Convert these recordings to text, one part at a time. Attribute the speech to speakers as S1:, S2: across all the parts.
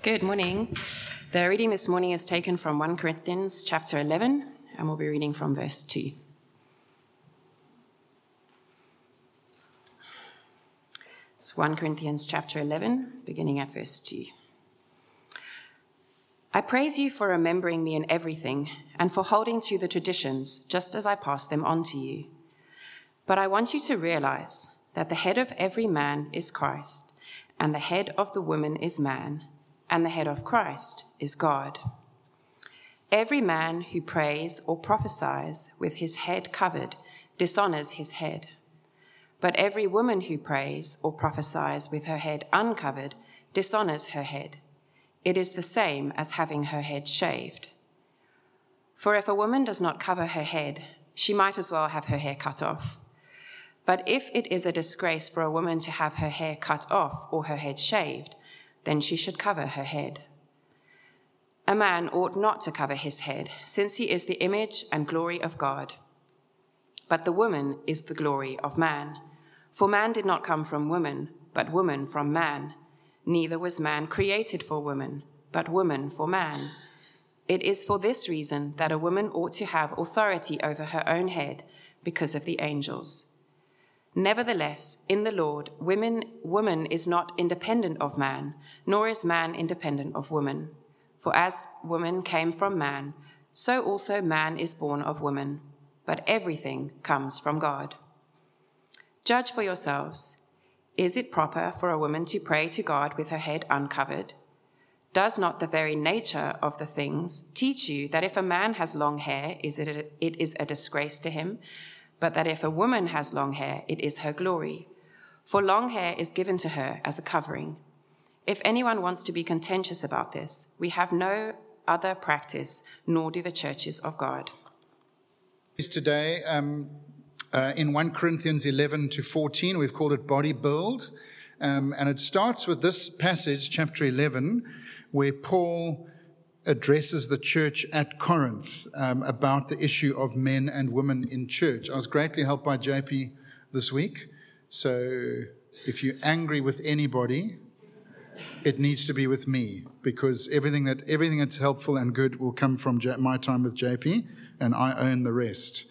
S1: Good morning. The reading this morning is taken from 1 Corinthians chapter 11, and we'll be reading from verse 2. It's 1 Corinthians chapter 11, beginning at verse 2. I praise you for remembering me in everything and for holding to the traditions just as I passed them on to you. But I want you to realize that the head of every man is Christ, and the head of the woman is man and the head of Christ is God. Every man who prays or prophesies with his head covered dishonors his head. But every woman who prays or prophesies with her head uncovered dishonors her head. It is the same as having her head shaved. For if a woman does not cover her head, she might as well have her hair cut off. But if it is a disgrace for a woman to have her hair cut off or her head shaved, then she should cover her head. A man ought not to cover his head, since he is the image and glory of God. But the woman is the glory of man. For man did not come from woman, but woman from man. Neither was man created for woman, but woman for man. It is for this reason that a woman ought to have authority over her own head, because of the angels. Nevertheless, in the Lord, women, woman is not independent of man, nor is man independent of woman. For as woman came from man, so also man is born of woman. But everything comes from God. Judge for yourselves. Is it proper for a woman to pray to God with her head uncovered? Does not the very nature of the things teach you that if a man has long hair, it is a disgrace to him? But that if a woman has long hair, it is her glory. For long hair is given to her as a covering. If anyone wants to be contentious about this, we have no other practice, nor do the churches of God.
S2: Today, um, uh, in 1 Corinthians 11 to 14, we've called it Body Build. Um, and it starts with this passage, chapter 11, where Paul addresses the church at Corinth um, about the issue of men and women in church. I was greatly helped by JP this week. So if you're angry with anybody, it needs to be with me because everything that everything that's helpful and good will come from J- my time with JP, and I own the rest.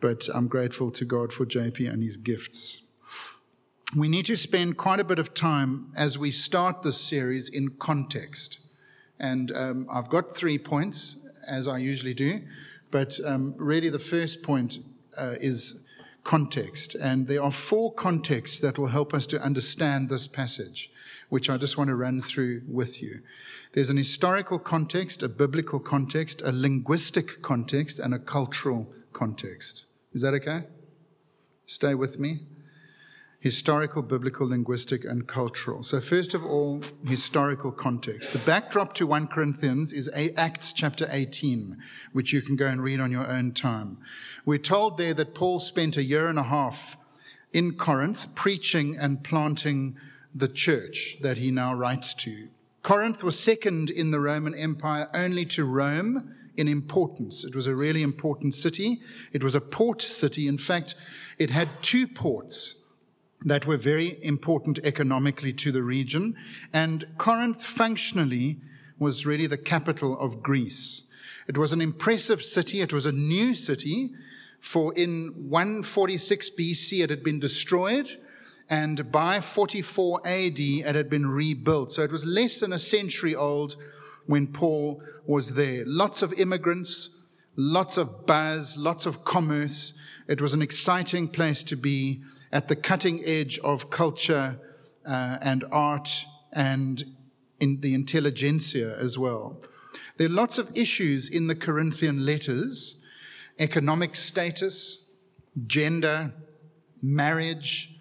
S2: But I'm grateful to God for JP and his gifts. We need to spend quite a bit of time as we start this series in context. And um, I've got three points, as I usually do, but um, really the first point uh, is context. And there are four contexts that will help us to understand this passage, which I just want to run through with you. There's an historical context, a biblical context, a linguistic context, and a cultural context. Is that okay? Stay with me historical, biblical, linguistic, and cultural. So, first of all, historical context. The backdrop to 1 Corinthians is Acts chapter 18, which you can go and read on your own time. We're told there that Paul spent a year and a half in Corinth preaching and planting the church that he now writes to. Corinth was second in the Roman Empire only to Rome in importance. It was a really important city. It was a port city. In fact, it had two ports that were very important economically to the region. And Corinth functionally was really the capital of Greece. It was an impressive city. It was a new city. For in 146 BC, it had been destroyed. And by 44 AD, it had been rebuilt. So it was less than a century old when Paul was there. Lots of immigrants, lots of buzz, lots of commerce. It was an exciting place to be at the cutting edge of culture uh, and art and in the intelligentsia as well. There are lots of issues in the Corinthian letters economic status, gender, marriage,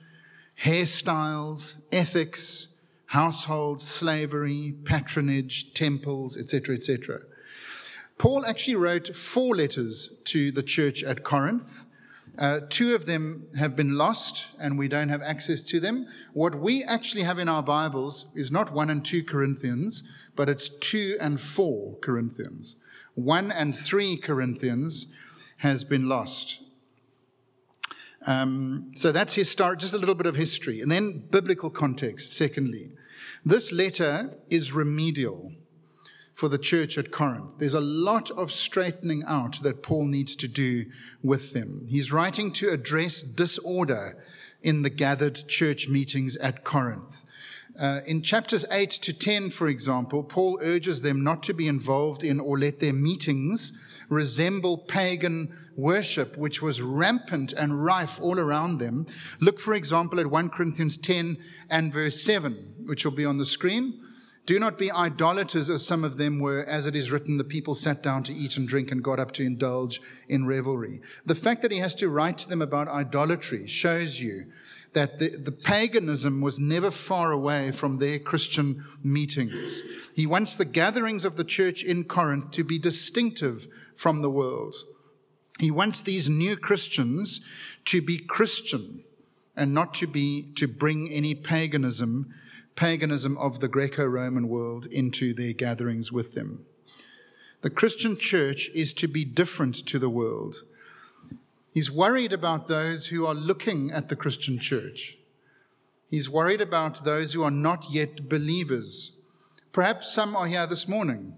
S2: hairstyles, ethics, households, slavery, patronage, temples, etc., etc. Paul actually wrote four letters to the church at Corinth. Uh, two of them have been lost and we don't have access to them. What we actually have in our Bibles is not 1 and 2 Corinthians, but it's 2 and 4 Corinthians. 1 and 3 Corinthians has been lost. Um, so that's historic, just a little bit of history. And then biblical context, secondly. This letter is remedial for the church at Corinth. There's a lot of straightening out that Paul needs to do with them. He's writing to address disorder in the gathered church meetings at Corinth. Uh, in chapters 8 to 10, for example, Paul urges them not to be involved in or let their meetings resemble pagan worship, which was rampant and rife all around them. Look, for example, at 1 Corinthians 10 and verse 7, which will be on the screen. Do not be idolaters as some of them were, as it is written, the people sat down to eat and drink and got up to indulge in revelry. The fact that he has to write to them about idolatry shows you that the, the paganism was never far away from their Christian meetings. He wants the gatherings of the church in Corinth to be distinctive from the world. He wants these new Christians to be Christian and not to be to bring any paganism paganism of the Greco Roman world into their gatherings with them. The Christian church is to be different to the world. He's worried about those who are looking at the Christian church. He's worried about those who are not yet believers. Perhaps some are here this morning.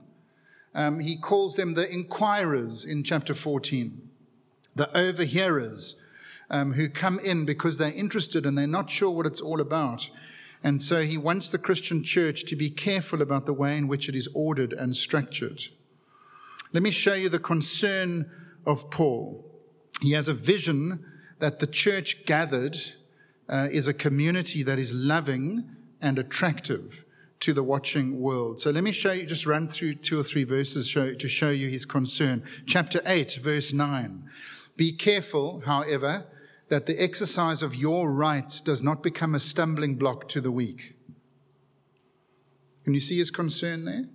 S2: Um, he calls them the inquirers in chapter 14, the overhearers um, who come in because they're interested and they're not sure what it's all about. And so he wants the Christian church to be careful about the way in which it is ordered and structured. Let me show you the concern of Paul. He has a vision that the church gathered uh, is a community that is loving and attractive to the watching world. So let me show you, just run through two or three verses show, to show you his concern. Chapter 8, verse 9. Be careful, however, that the exercise of your rights does not become a stumbling block to the weak. Can you see his concern there?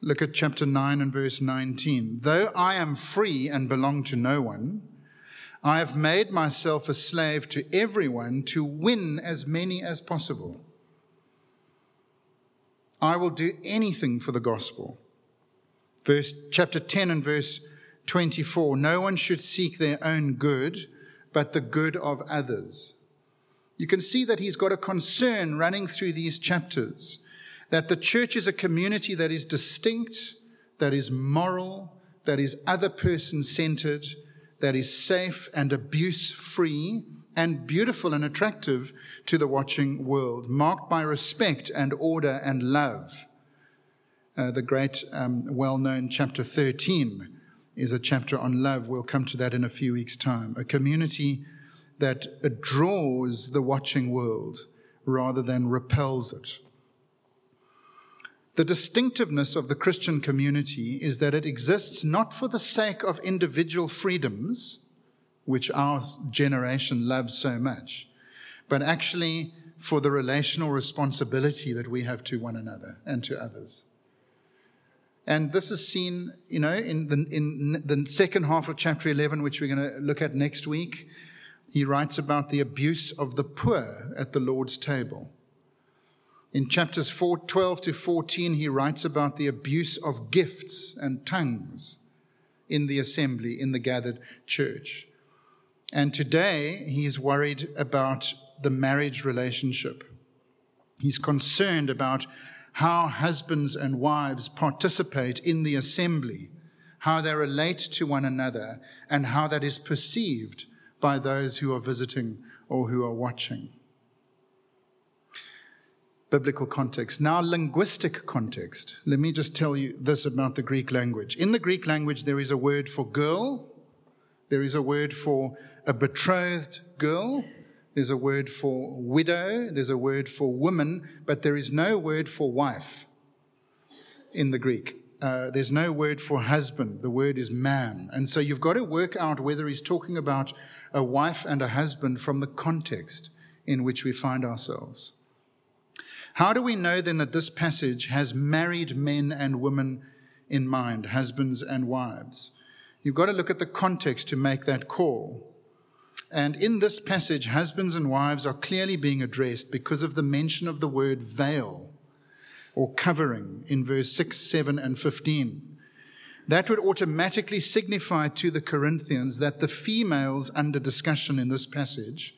S2: Look at chapter 9 and verse 19. Though I am free and belong to no one, I have made myself a slave to everyone to win as many as possible. I will do anything for the gospel. Verse chapter 10 and verse 24. No one should seek their own good but the good of others. You can see that he's got a concern running through these chapters that the church is a community that is distinct, that is moral, that is other person centered, that is safe and abuse free, and beautiful and attractive to the watching world, marked by respect and order and love. Uh, the great, um, well known chapter 13 is a chapter on love. We'll come to that in a few weeks' time. A community that draws the watching world rather than repels it. The distinctiveness of the Christian community is that it exists not for the sake of individual freedoms, which our generation loves so much, but actually for the relational responsibility that we have to one another and to others. And this is seen, you know, in the, in the second half of chapter 11, which we're going to look at next week. He writes about the abuse of the poor at the Lord's table. In chapters 4, 12 to 14, he writes about the abuse of gifts and tongues in the assembly, in the gathered church. And today, he's worried about the marriage relationship. He's concerned about how husbands and wives participate in the assembly, how they relate to one another, and how that is perceived by those who are visiting or who are watching. Biblical context. Now, linguistic context. Let me just tell you this about the Greek language. In the Greek language, there is a word for girl, there is a word for a betrothed girl, there's a word for widow, there's a word for woman, but there is no word for wife in the Greek. Uh, there's no word for husband. The word is man. And so you've got to work out whether he's talking about a wife and a husband from the context in which we find ourselves. How do we know then that this passage has married men and women in mind, husbands and wives? You've got to look at the context to make that call. And in this passage, husbands and wives are clearly being addressed because of the mention of the word veil or covering in verse 6, 7, and 15. That would automatically signify to the Corinthians that the females under discussion in this passage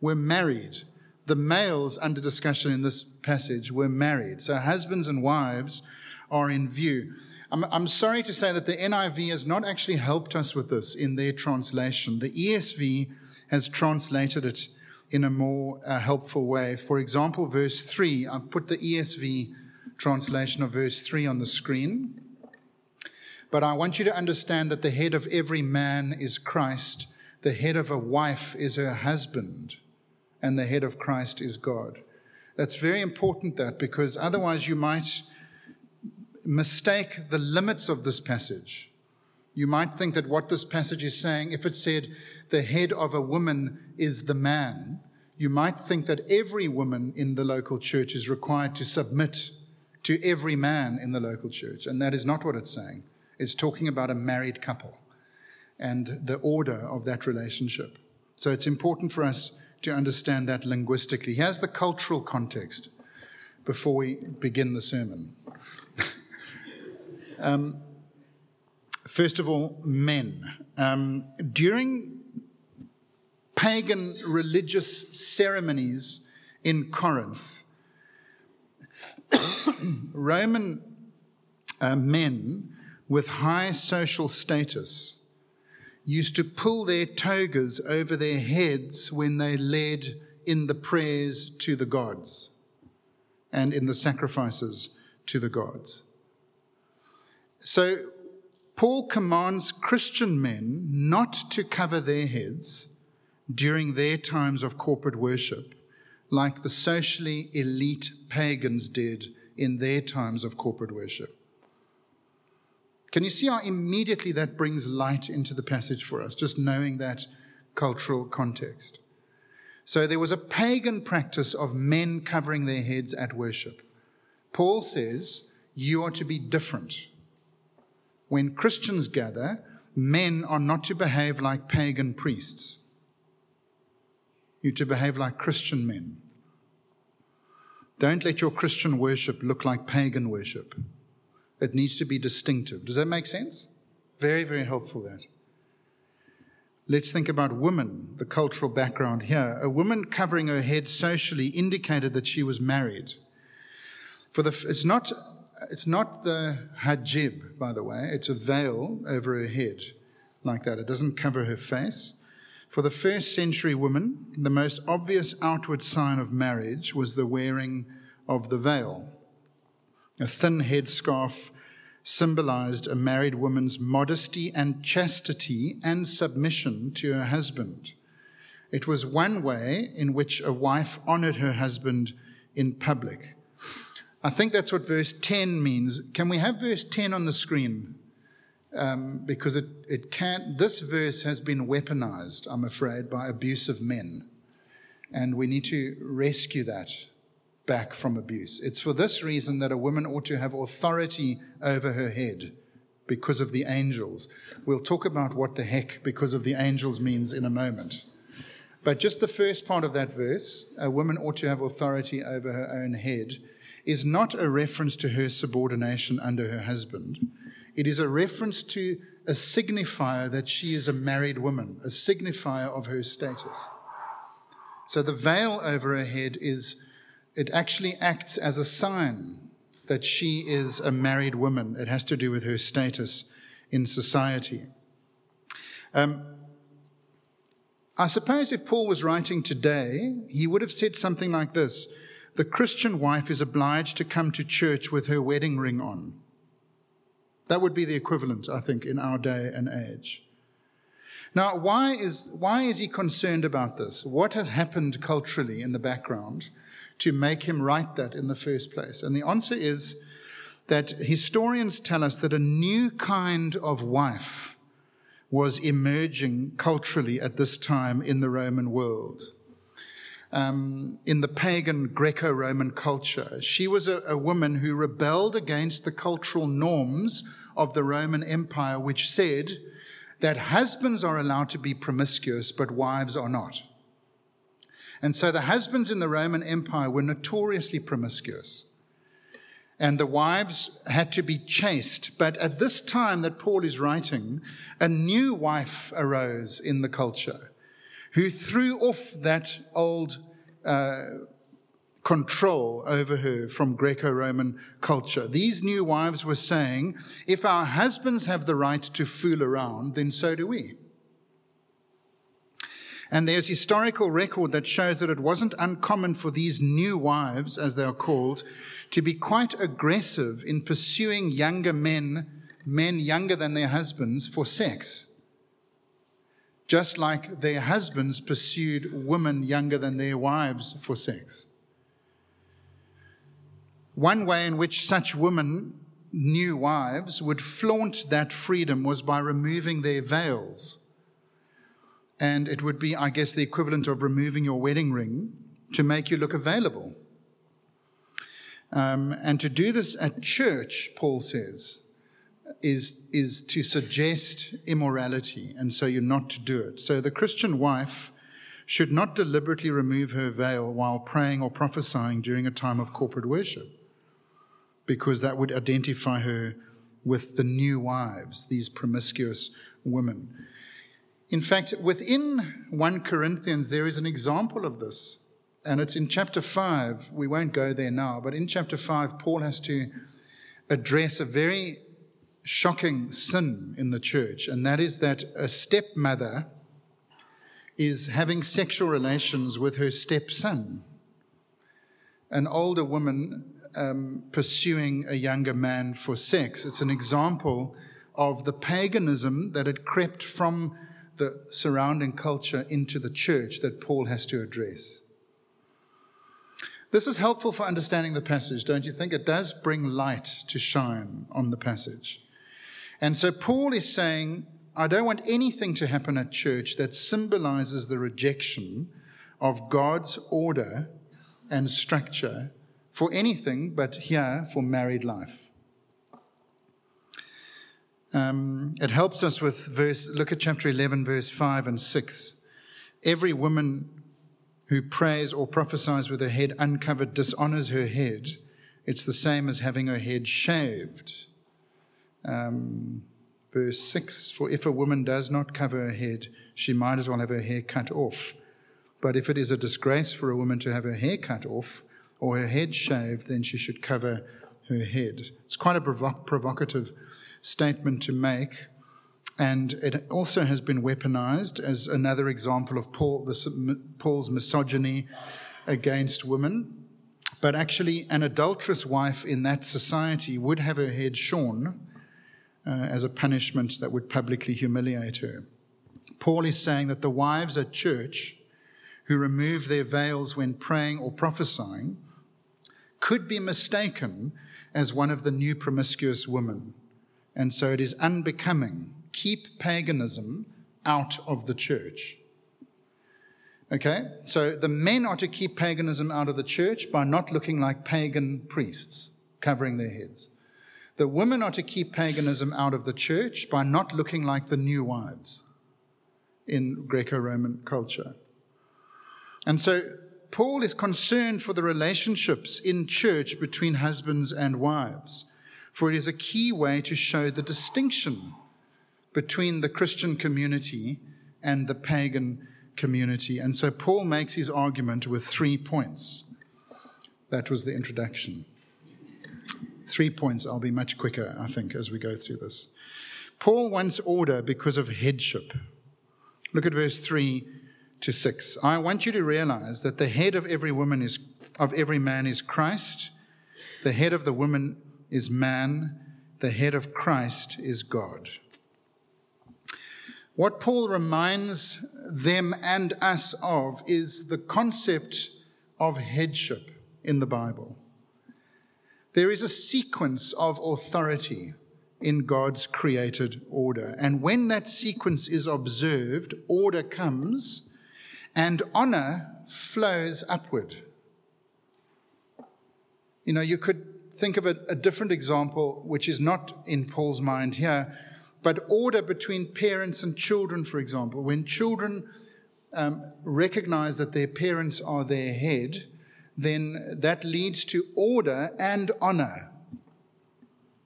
S2: were married the males under discussion in this passage were married. So husbands and wives are in view. I'm, I'm, sorry to say that the NIV has not actually helped us with this in their translation. The ESV has translated it in a more uh, helpful way. For example, verse 3, I've put the ESV translation of verse 3 on the screen. But I want you to understand that the head of every man is Christ, the head of a wife is her husband, and the head of Christ is God. That's very important, that, because otherwise you might mistake the limits of this passage. You might think that what this passage is saying, if it said the head of a woman is the man, you might think that every woman in the local church is required to submit to every man in the local church. And that is not what it's saying. It's talking about a married couple and the order of that relationship. So it's important for us to understand that linguistically. Here's the cultural context before we begin the sermon. Um, first of all, men. Um, during pagan religious ceremonies in Corinth, Roman uh, men with high social status used to pull their togas over their heads when they led in the prayers to the gods and in the sacrifices to the gods. So, Paul commands Christian men not to cover their heads during their times of corporate worship, like the socially elite pagans did in their times of corporate worship. Can you see how immediately that brings light into the passage for us, just knowing that cultural context? So there was a pagan practice of men covering their heads at worship. Paul says, You are to be different. When Christians gather, men are not to behave like pagan priests. You're to behave like Christian men. Don't let your Christian worship look like pagan worship. It needs to be distinctive. Does that make sense? Very, very helpful that. Let's think about women, the cultural background here. A woman covering her head socially indicated that she was married. For the, it's not it's not the hijab, by the way. It's a veil over her head, like that. It doesn't cover her face. For the first century woman, the most obvious outward sign of marriage was the wearing of the veil. A thin headscarf symbolized a married woman's modesty and chastity and submission to her husband. It was one way in which a wife honored her husband in public. I think that's what verse 10 means. Can we have verse 10 on the screen? Um, because it, it can't, this verse has been weaponized, I'm afraid, by abusive men. And we need to rescue that back from abuse. It's for this reason that a woman ought to have authority over her head because of the angels. We'll talk about what the heck because of the angels means in a moment. But just the first part of that verse, a woman ought to have authority over her own head is not a reference to her subordination under her husband. It is a reference to a signifier that she is a married woman, a signifier of her status. So the veil over her head is, it actually acts as a sign that she is a married woman. It has to do with her status in society. Um, I suppose if Paul was writing today, he would have said something like this the Christian wife is obliged to come to church with her wedding ring on. That would be the equivalent, I think, in our day and age. Now, why is, why is he concerned about this? What has happened culturally in the background to make him write that in the first place? And the answer is that historians tell us that a new kind of wife was emerging culturally at this time in the Roman world um, in the pagan Greco Roman culture. She was a, a woman who rebelled against the cultural norms of the Roman Empire, which said that husbands are allowed to be promiscuous, but wives are not. And so the husbands in the Roman Empire were notoriously promiscuous. And the wives had to be chaste. But at this time that Paul is writing, a new wife arose in the culture who threw off that old uh, control over her from Greco Roman culture. These new wives were saying, if our husbands have the right to fool around, then so do we. And there's historical record that shows that it wasn't uncommon for these new wives, as they are called, to be quite aggressive in pursuing younger men, men younger than their husbands, for sex. Just like their husbands pursued women younger than their wives for sex. One way in which such women, new wives, would flaunt that freedom was by removing their veils. And it would be, I guess, the equivalent of removing your wedding ring to make you look available. Um, and to do this at church, Paul says, is, is to suggest immorality, and so you're not to do it. So the Christian wife should not deliberately remove her veil while praying or prophesying during a time of corporate worship because that would identify her with the new wives, these promiscuous women. In fact, within 1 Corinthians, there is an example of this, and it's in chapter 5. We won't go there now, but in chapter 5, Paul has to address a very shocking sin in the church, and that is that a stepmother is having sexual relations with her stepson. An older woman um, pursuing a younger man for sex. It's an example of the paganism that had crept from the surrounding culture into the church that Paul has to address. This is helpful for understanding the passage, don't you think? It does bring light to shine on the passage. And so Paul is saying, I don't want anything to happen at church that symbolizes the rejection of God's order and structure for anything but here for married life. Um, it helps us with verse, look at chapter 11, verse 5 and 6. Every woman who prays or prophesies with her head uncovered dishonors her head. It's the same as having her head shaved. Um, verse 6 For if a woman does not cover her head, she might as well have her hair cut off. But if it is a disgrace for a woman to have her hair cut off, or her head shaved, then she should cover her head. It's quite a provo- provocative statement to make. And it also has been weaponized as another example of Paul, the, Paul's misogyny against women. But actually, an adulterous wife in that society would have her head shorn uh, as a punishment that would publicly humiliate her. Paul is saying that the wives at church who remove their veils when praying or prophesying could be mistaken as one of the new promiscuous women. And so it is unbecoming. Keep paganism out of the church. Okay? So the men are to keep paganism out of the church by not looking like pagan priests covering their heads. The women are to keep paganism out of the church by not looking like the new wives in Greco Roman culture. And so Paul is concerned for the relationships in church between husbands and wives, for it is a key way to show the distinction between the Christian community and the pagan community. And so Paul makes his argument with three points. That was the introduction. Three points. I'll be much quicker, I think, as we go through this. Paul wants order because of headship. Look at verse 3 to 6. I want you to realize that the head of every woman is of every man is Christ. The head of the woman is man. The head of Christ is God. What Paul reminds them and us of is the concept of headship in the Bible. There is a sequence of authority in God's created order. And when that sequence is observed, order comes and honor flows upward. You know, you could think of a, a, different example, which is not in Paul's mind here, but order between parents and children, for example. When children um, recognize that their parents are their head, then that leads to order and honor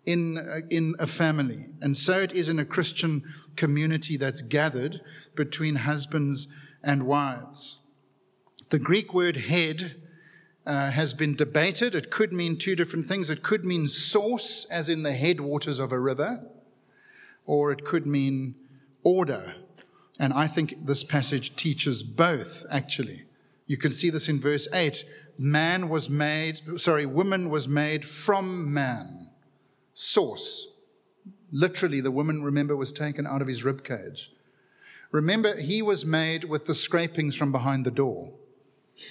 S2: in, uh, in a family. And so it is in a Christian community that's gathered between husbands and wives. The Greek word head uh, has been debated. It could mean two different things. It could mean source, as in the headwaters of a river, or it could mean order. And I think this passage teaches both, actually. You can see this in verse 8. Man was made, sorry, woman was made from man. Source. Literally, the woman, remember, was taken out of his rib cage. Remember, he was made with the scrapings from behind the door,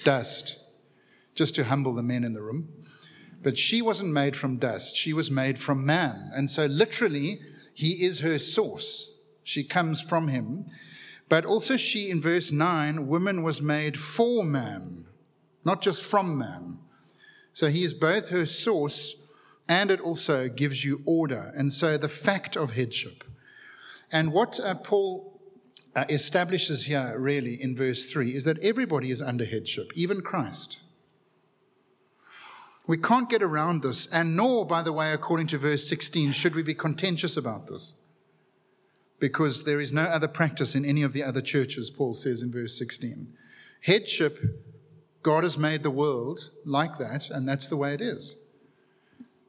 S2: dust just to humble the men in the room. But she wasn't made from dust, she was made from man. And so, literally, he is her source. She comes from him. But also, she, in verse 9, woman was made for man, not just from man. So, he is both her source and it also gives you order. And so, the fact of headship. And what uh, Paul uh, establishes here, really, in verse 3, is that everybody is under headship, even Christ. We can't get around this, and nor, by the way, according to verse 16, should we be contentious about this. Because there is no other practice in any of the other churches, Paul says in verse 16. Headship, God has made the world like that, and that's the way it is.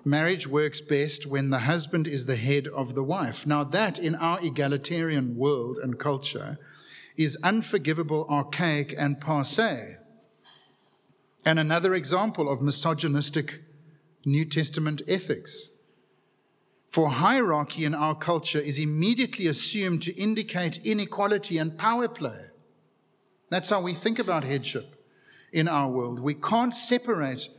S2: Marriage works best when the husband is the head of the wife. Now, that in our egalitarian world and culture is unforgivable, archaic, and passe. And another example of misogynistic New Testament ethics. For hierarchy in our culture is immediately assumed to indicate inequality and power play. That's how we think about headship in our world. We can't separate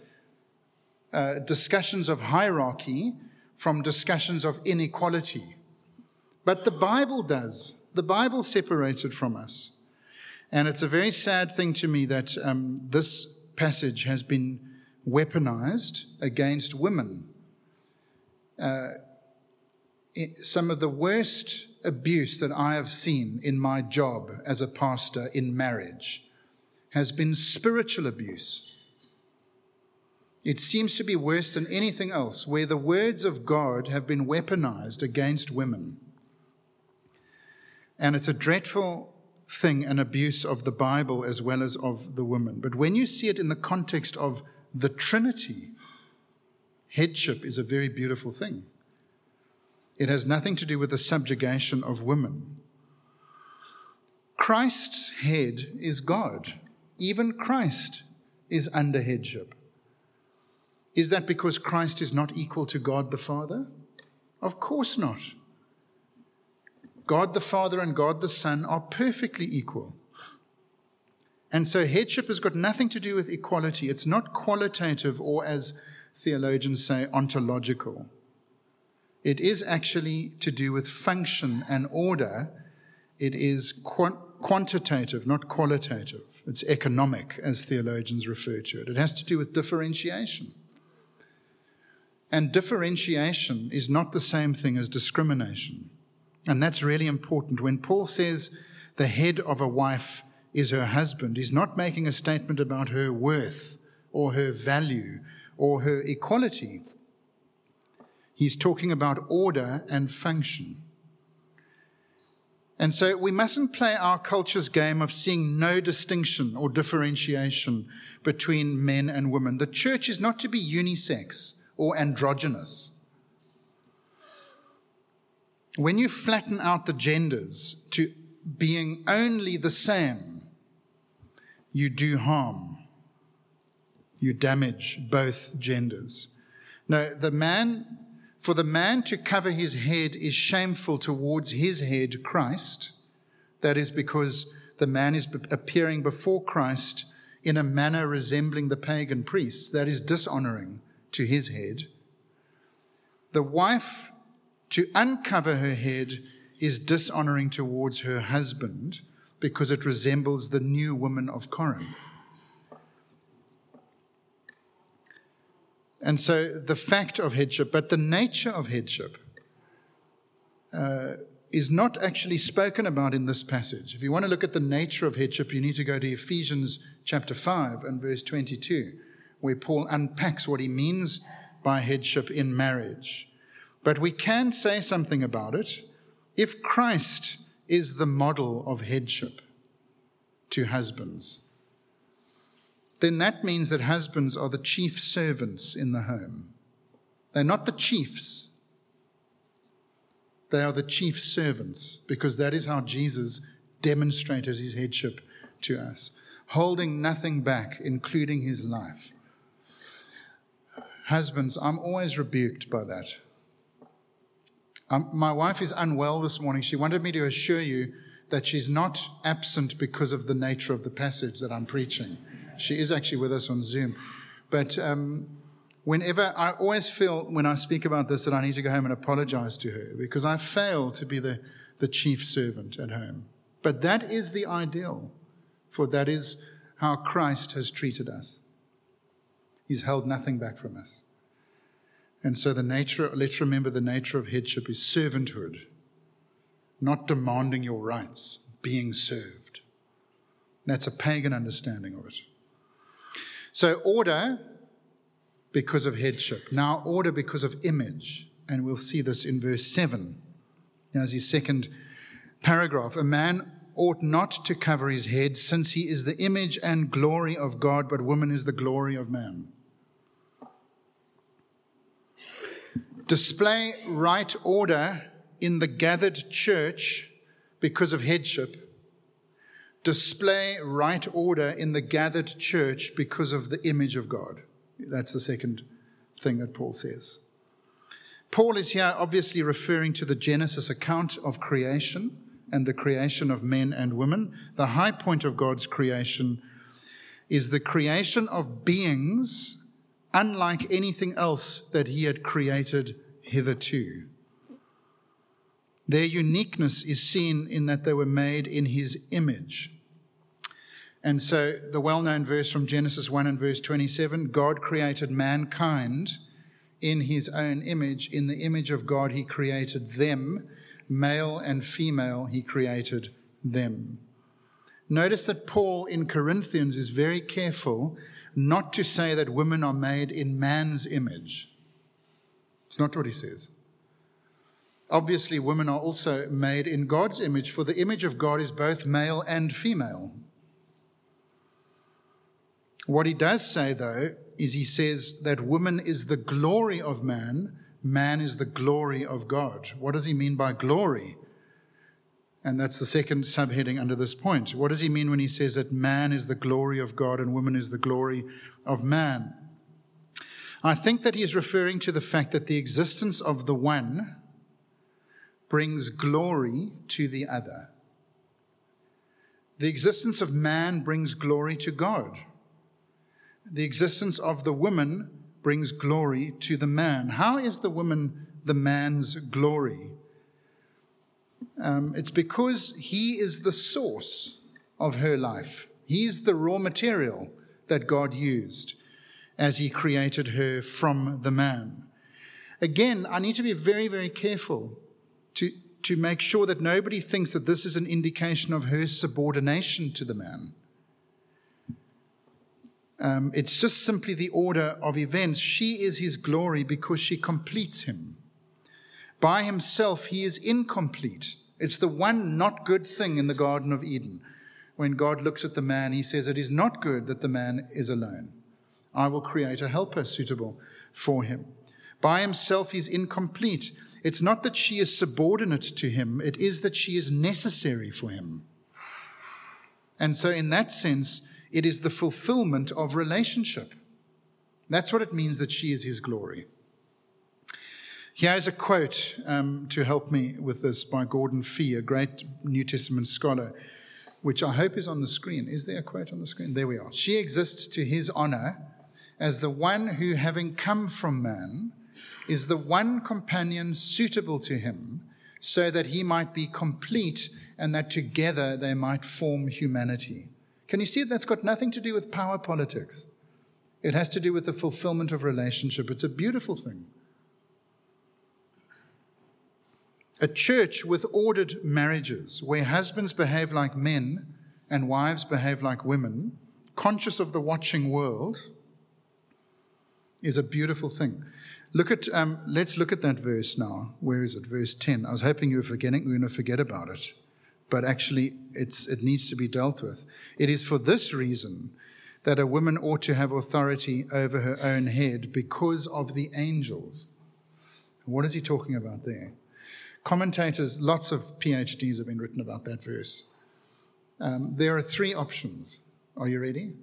S2: uh, discussions of hierarchy from discussions of inequality. But the Bible does. The Bible separates it from us. And it's a very sad thing to me that um, this passage has been weaponized against women. Uh, some of the worst abuse that I have seen in my job as a pastor in marriage has been spiritual abuse. It seems to be worse than anything else, where the words of God have been weaponized against women. And it's a dreadful thing an abuse of the Bible as well as of the woman. But when you see it in the context of the Trinity, headship is a very beautiful thing. It has nothing to do with the subjugation of women. Christ's head is God. Even Christ is under headship. Is that because Christ is not equal to God the Father? Of course not. God the Father and God the Son are perfectly equal. And so headship has got nothing to do with equality. It's not qualitative or, as theologians say, ontological. It is actually to do with function and order. It is quantitative, not qualitative. It's economic, as theologians refer to it. It has to do with differentiation. And differentiation is not the same thing as discrimination. And that's really important. When Paul says the head of a wife is her husband, he's not making a statement about her worth or her value or her equality. He's talking about order and function. And so we mustn't play our culture's game of seeing no distinction or differentiation between men and women. The church is not to be unisex or androgynous. When you flatten out the genders to being only the same, you do harm. You damage both genders. No, the man, for the man to cover his head is shameful towards his head, Christ. That is because the man is appearing before Christ in a manner resembling the pagan priests. That is dishonoring to his head. The wife to uncover her head is dishonoring towards her husband because it resembles the new woman of Corinth. And so the fact of headship, but the nature of headship, uh, is not actually spoken about in this passage. If you want to look at the nature of headship, you need to go to Ephesians chapter 5 and verse 22, where Paul unpacks what he means by headship in marriage. But we can say something about it if Christ is the model of headship to husbands. Then that means that husbands are the chief servants in the home. They're not the chiefs, they are the chief servants because that is how Jesus demonstrated his headship to us, holding nothing back, including his life. Husbands, I'm always rebuked by that. Um, my wife is unwell this morning. She wanted me to assure you that she's not absent because of the nature of the passage that I'm preaching. She is actually with us on Zoom. But um, whenever I always feel when I speak about this that I need to go home and apologize to her because I fail to be the, the chief servant at home. But that is the ideal, for that is how Christ has treated us. He's held nothing back from us. And so the nature, let's remember the nature of headship is servanthood, not demanding your rights, being served. That's a pagan understanding of it. So order because of headship. Now, order because of image. And we'll see this in verse 7 Now, as his second paragraph. A man ought not to cover his head, since he is the image and glory of God, but woman is the glory of man. Display right order in the gathered church because of headship. Display right order in the gathered church because of the image of God. That's the second thing that Paul says. Paul is here obviously referring to the Genesis account of creation and the creation of men and women. The high point of God's creation is the creation of beings unlike anything else that he had created hitherto. Their uniqueness is seen in that they were made in his image. And so, the well known verse from Genesis 1 and verse 27 God created mankind in his own image. In the image of God, he created them. Male and female, he created them. Notice that Paul in Corinthians is very careful not to say that women are made in man's image. It's not what he says. Obviously, women are also made in God's image, for the image of God is both male and female. What he does say, though, is he says that woman is the glory of man, man is the glory of God. What does he mean by glory? And that's the second subheading under this point. What does he mean when he says that man is the glory of God and woman is the glory of man? I think that he is referring to the fact that the existence of the one brings glory to the other. The existence of man brings glory to God the existence of the woman brings glory to the man. How is the woman the man's glory? Um, it's because he is the source of her life. He's the raw material that God used as he created her from the man. Again, I need to be very, very careful to, to make sure that nobody thinks that this is an indication of her subordination to the man. Um, it's just simply the order of events. She is his glory because she completes him. By himself, he is incomplete. It's the one not good thing in the Garden of Eden. When God looks at the man, he says, It is not good that the man is alone. I will create a helper suitable for him. By himself, he's incomplete. It's not that she is subordinate to him, it is that she is necessary for him. And so, in that sense, it is the fulfillment of relationship. That's what it means that she is his glory. Here is a quote um, to help me with this by Gordon Fee, a great New Testament scholar, which I hope is on the screen. Is there a quote on the screen? There we are. She exists to his honor as the one who, having come from man, is the one companion suitable to him, so that he might be complete and that together they might form humanity. Can you see that's got nothing to do with power politics? It has to do with the fulfillment of relationship. It's a beautiful thing. A church with ordered marriages, where husbands behave like men and wives behave like women, conscious of the watching world, is a beautiful thing. Look at, um, let's look at that verse now. Where is it? Verse 10. I was hoping you were forgetting, we are going to forget about it but actually it's, it needs to be dealt with. It is for this reason that a woman ought to have authority over her own head because of the angels. What is he talking about there? Commentators, lots of PhDs have been written about that verse. Um, there are three options. Are you ready?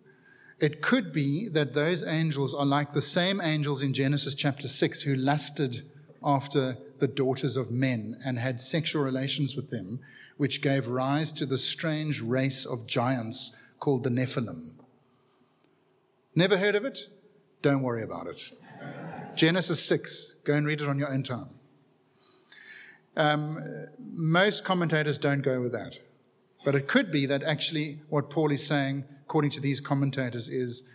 S2: It could be that those angels are like the same angels in Genesis chapter 6 who lusted after the daughters of men and had sexual relations with them, which gave rise to the strange race of giants called the Nephilim. Never heard of it? Don't worry about it. Genesis 6. Go and read it on your own time. Um, most commentators don't go with that. But it could be that actually what Paul is saying, according to these commentators, is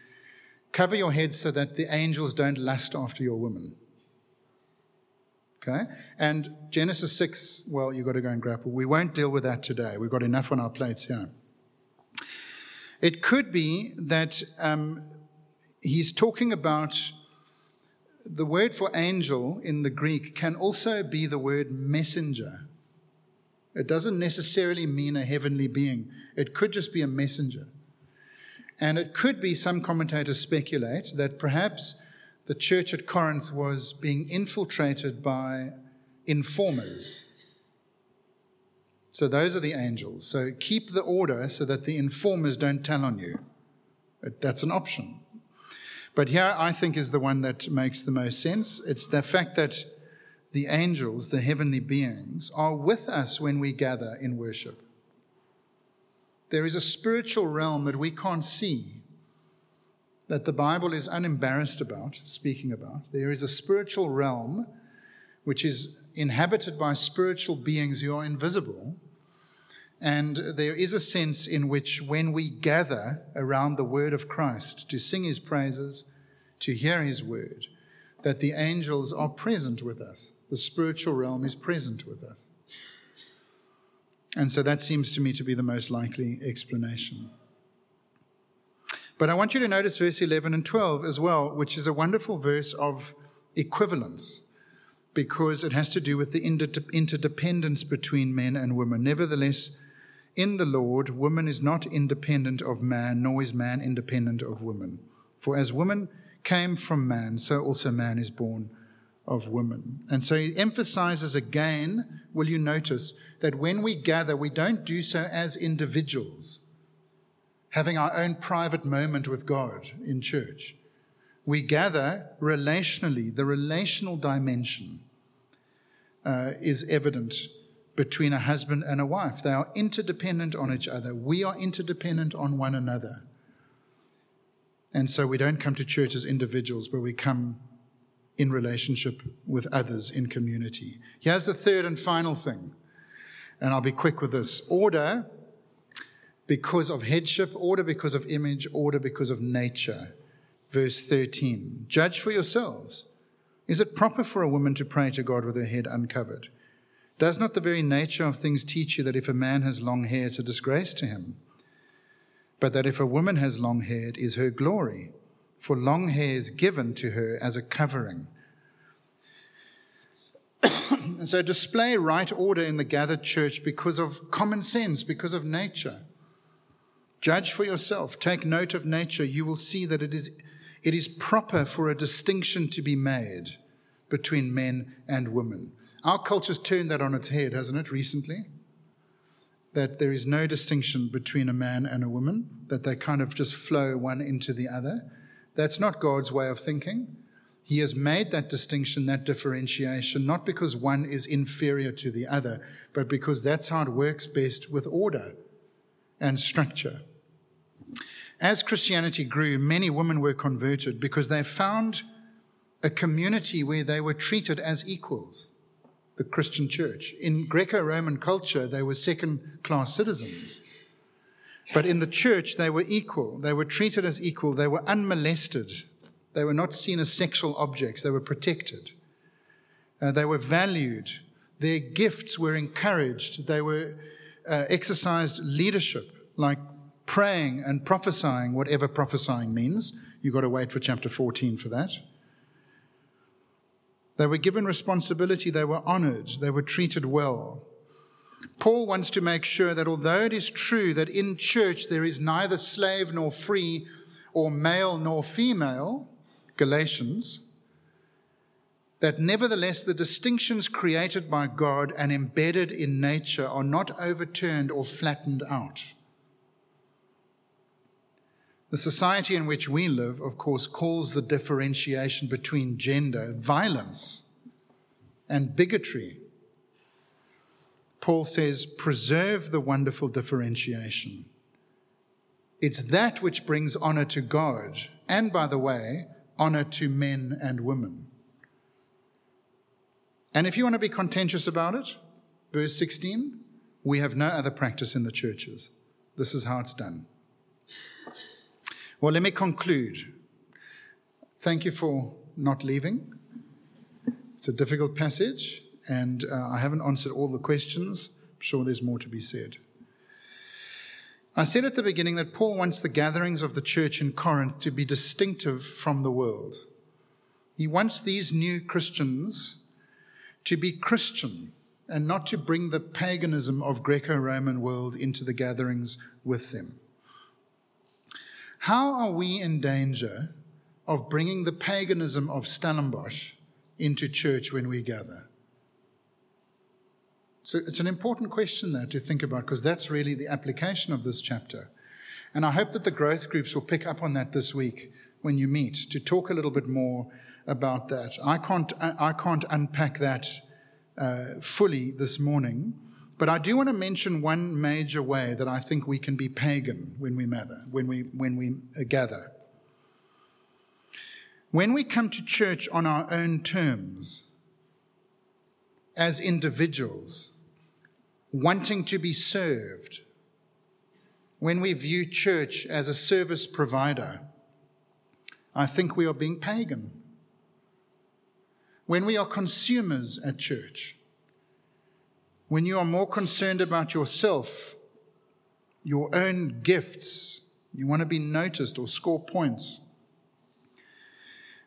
S2: cover your heads so that the angels don't lust after your woman. Okay? And Genesis 6, well, you've got to go and grapple. We won't deal with that today. We've got enough on our plates here. It could be that um, he's talking about the word for angel in the Greek can also be the word messenger. It doesn't necessarily mean a heavenly being, it could just be a messenger. And it could be, some commentators speculate, that perhaps the church at Corinth was being infiltrated by informers. So those are the angels. So keep the order so that the informers don't tell on you. That's an option. But here I think is the one that makes the most sense. It's the fact that the angels, the heavenly beings, are with us when we gather in worship. There is a spiritual realm that we can't see, that the Bible is unembarrassed about, speaking about. There is a spiritual realm which is inhabited by spiritual beings who are invisible. And there is a sense in which, when we gather around the word of Christ to sing his praises, to hear his word, that the angels are present with us. The spiritual realm is present with us. And so that seems to me to be the most likely explanation. But I want you to notice verse 11 and 12 as well, which is a wonderful verse of equivalence because it has to do with the interdependence between men and women. Nevertheless, in the Lord, woman is not independent of man, nor is man independent of woman. For as woman came from man, so also man is born of women. And so he emphasizes again, will you notice, that when we gather, we don't do so as individuals, having our own private moment with God in church. We gather relationally, the relational dimension uh, is evident between a husband and a wife. They are interdependent on each other. We are interdependent on one another. And so we don't come to church as individuals, but we come in relationship with others in community. Here's the third and final thing, and I'll be quick with this order because of headship, order because of image, order because of nature. Verse 13 Judge for yourselves. Is it proper for a woman to pray to God with her head uncovered? Does not the very nature of things teach you that if a man has long hair, it's a disgrace to him? But that if a woman has long hair, it is her glory, for long hair is given to her as a covering. so display right order in the gathered church because of common sense, because of nature. Judge for yourself. Take note of nature. You will see that it is, it is proper for a distinction to be made between men and women. Our culture's turned that on its head, hasn't it, recently? that there is no distinction between a man and a woman, that they kind of just flow one into the other. That's not God's way of thinking. He has made that distinction, that differentiation, not because one is inferior to the other, but because that's how it works best with order and structure. As Christianity grew, many women were converted because they found a community where they were treated as equals the Christian church. In Greco Roman culture, they were second class citizens. But in the church, they were equal. They were treated as equal. They were unmolested. They were not seen as sexual objects. They were protected. Uh, they were valued. Their gifts were encouraged. They were uh, exercised leadership, like praying and prophesying, whatever prophesying means. You've got to wait for chapter 14 for that. They were given responsibility, they were honored, they were treated well. Paul wants to make sure that although it is true that in church there is neither slave nor free, or male nor female, Galatians, that nevertheless the distinctions created by God and embedded in nature are not overturned or flattened out. The society in which we live, of course, calls the differentiation between gender violence and bigotry. Paul says, preserve the wonderful differentiation. It's that which brings honor to God, and by the way, honor to men and women. And if you want to be contentious about it, verse 16, we have no other practice in the churches. This is how it's done. Well, let me conclude. Thank you for not leaving. It's a difficult passage, and uh, I haven't answered all the questions. I'm sure there's more to be said. I said at the beginning that Paul wants the gatherings of the church in Corinth to be distinctive from the world. He wants these new Christians to be Christian and not to bring the paganism of Greco-Roman world into the gatherings with them. How are we in danger of bringing the paganism of Stellenbosch into church when we gather? So it's an important question there to think about because that's really the application of this chapter. And I hope that the growth groups will pick up on that this week when you meet to talk a little bit more about that. I can't, I can't unpack that uh, fully this morning, but I do want to mention one major way that I think we can be pagan when we gather, when we, when we uh, gather. When we come to church on our own terms, as individuals, wanting to be served, when we view church as a service provider, I think we are being pagan. When we are consumers at church, when you are more concerned about yourself, your own gifts, you want to be noticed or score points.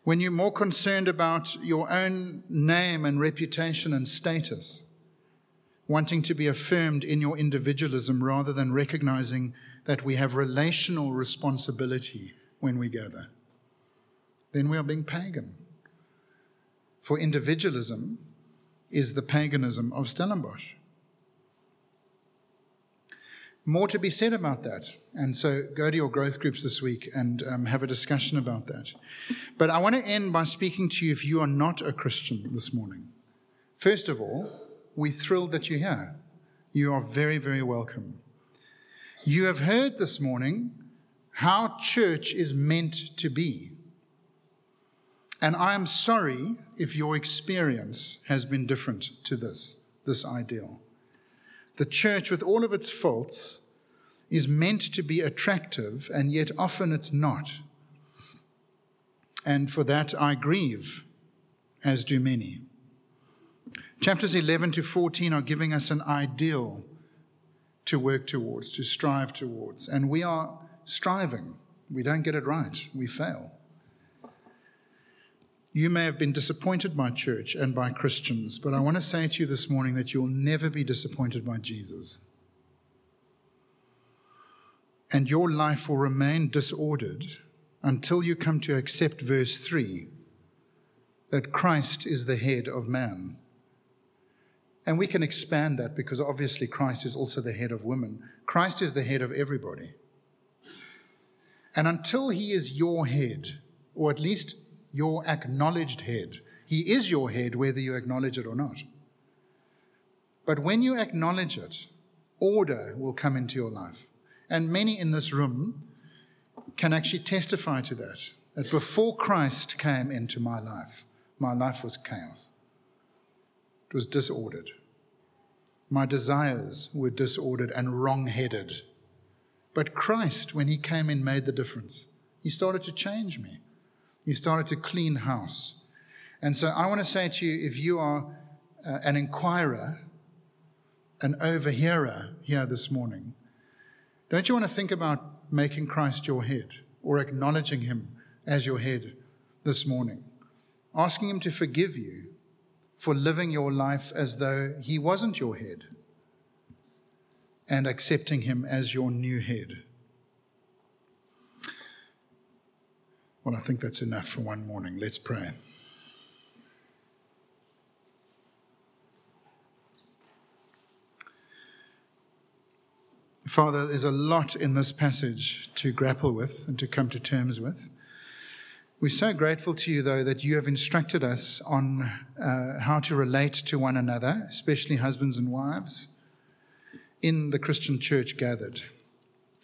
S2: When you're more concerned about your own name and reputation and status, wanting to be affirmed in your individualism rather than recognizing that we have relational responsibility when we gather, then we are being pagan. For individualism is the paganism of Stellenbosch. More to be said about that. And so go to your growth groups this week and um, have a discussion about that. But I want to end by speaking to you if you are not a Christian this morning. First of all, we're thrilled that you're here. You are very, very welcome. You have heard this morning how church is meant to be. And I am sorry if your experience has been different to this, this ideal. The church, with all of its faults, is meant to be attractive, and yet often it's not. And for that I grieve, as do many. Chapters 11 to 14 are giving us an ideal to work towards, to strive towards. And we are striving. We don't get it right, we fail. You may have been disappointed by church and by Christians, but I want to say to you this morning that you'll never be disappointed by Jesus. And your life will remain disordered until you come to accept verse 3 that Christ is the head of man. And we can expand that because obviously Christ is also the head of women. Christ is the head of everybody. And until he is your head, or at least your acknowledged head. He is your head, whether you acknowledge it or not. But when you acknowledge it, order will come into your life. And many in this room can actually testify to that. That before Christ came into my life, my life was chaos. It was disordered. My desires were disordered and wrong headed. But Christ, when He came in, made the difference. He started to change me. He started to clean house. And so I want to say to you if you are uh, an inquirer, an overhearer here this morning, don't you want to think about making Christ your head or acknowledging him as your head this morning? Asking him to forgive you for living your life as though he wasn't your head and accepting him as your new head. Well, I think that's enough for one morning. Let's pray. Father, there's a lot in this passage to grapple with and to come to terms with. We're so grateful to you, though, that you have instructed us on uh, how to relate to one another, especially husbands and wives, in the Christian church gathered.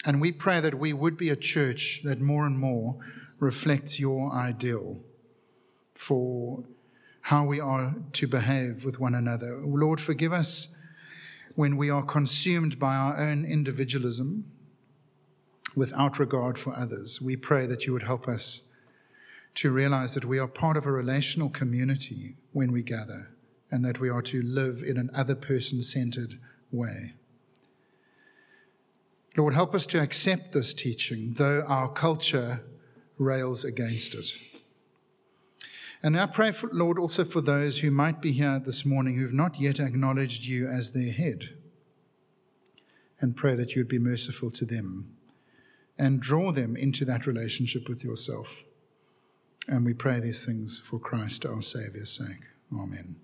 S2: And we pray that we would be a church that more and more reflects your ideal for how we are to behave with one another. Lord, forgive us when we are consumed by our own individualism without regard for others. We pray that you would help us to realize that we are part of a relational community when we gather and that we are to live in an other person centered way. Lord, help us to accept this teaching, though our culture rails against it. And I pray, for, Lord, also for those who might be here this morning who've not yet acknowledged you as their head. And pray that you would be merciful to them and draw them into that relationship with yourself. And we pray these things for Christ our Saviour's sake. Amen.